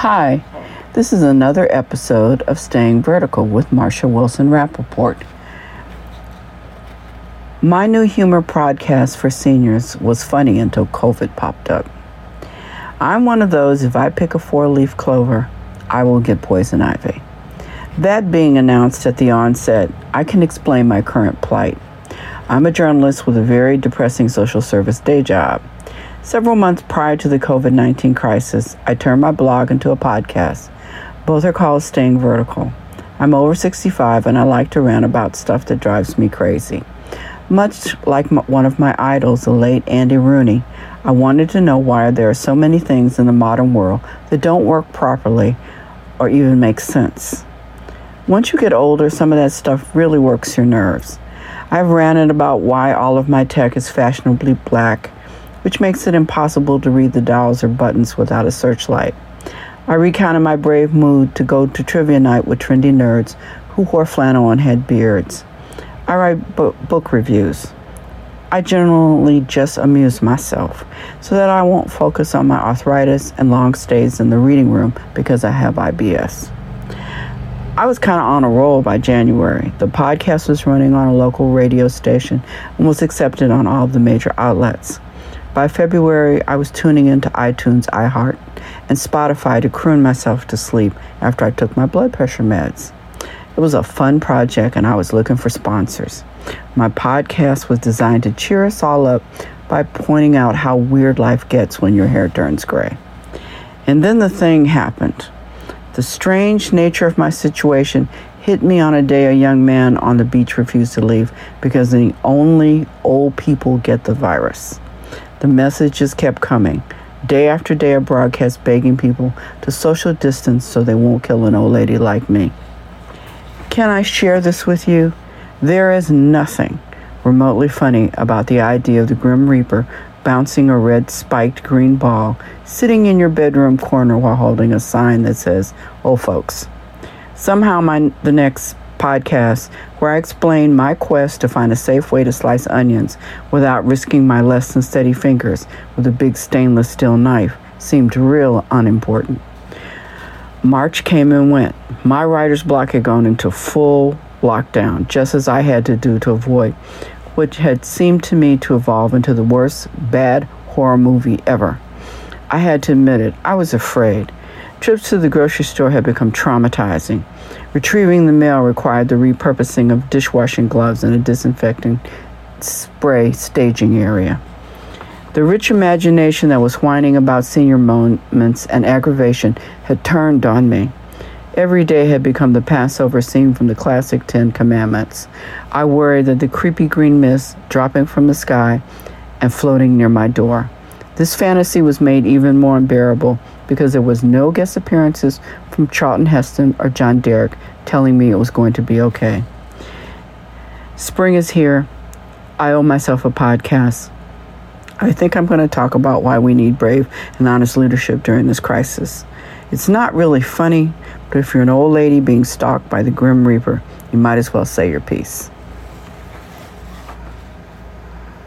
Hi, this is another episode of Staying Vertical with Marsha Wilson Rappaport. My new humor podcast for seniors was funny until COVID popped up. I'm one of those, if I pick a four leaf clover, I will get poison ivy. That being announced at the onset, I can explain my current plight. I'm a journalist with a very depressing social service day job. Several months prior to the COVID 19 crisis, I turned my blog into a podcast. Both are called Staying Vertical. I'm over 65 and I like to rant about stuff that drives me crazy. Much like one of my idols, the late Andy Rooney, I wanted to know why there are so many things in the modern world that don't work properly or even make sense. Once you get older, some of that stuff really works your nerves. I've ranted about why all of my tech is fashionably black which makes it impossible to read the dials or buttons without a searchlight. I recounted my brave mood to go to trivia night with trendy nerds who wore flannel and had beards. I write bu- book reviews. I generally just amuse myself so that I won't focus on my arthritis and long stays in the reading room because I have IBS. I was kind of on a roll by January. The podcast was running on a local radio station and was accepted on all the major outlets. By February, I was tuning into iTunes, iHeart, and Spotify to croon myself to sleep after I took my blood pressure meds. It was a fun project, and I was looking for sponsors. My podcast was designed to cheer us all up by pointing out how weird life gets when your hair turns gray. And then the thing happened. The strange nature of my situation hit me on a day a young man on the beach refused to leave because the only old people get the virus. The messages kept coming. Day after day, a broadcast begging people to social distance so they won't kill an old lady like me. Can I share this with you? There is nothing remotely funny about the idea of the Grim Reaper bouncing a red spiked green ball sitting in your bedroom corner while holding a sign that says, Oh, folks. Somehow, my, the next podcast where I explain my quest to find a safe way to slice onions without risking my less than steady fingers with a big stainless steel knife seemed real unimportant. March came and went. My writer's block had gone into full lockdown, just as I had to do to avoid what had seemed to me to evolve into the worst bad horror movie ever. I had to admit it, I was afraid. Trips to the grocery store had become traumatizing. Retrieving the mail required the repurposing of dishwashing gloves and a disinfecting spray staging area. The rich imagination that was whining about senior moments and aggravation had turned on me. Every day had become the Passover scene from the classic Ten Commandments. I worried that the creepy green mist dropping from the sky and floating near my door. This fantasy was made even more unbearable because there was no guest appearances from Charlton Heston or John Derek telling me it was going to be okay. Spring is here. I owe myself a podcast. I think I'm going to talk about why we need brave and honest leadership during this crisis. It's not really funny, but if you're an old lady being stalked by the Grim Reaper, you might as well say your piece.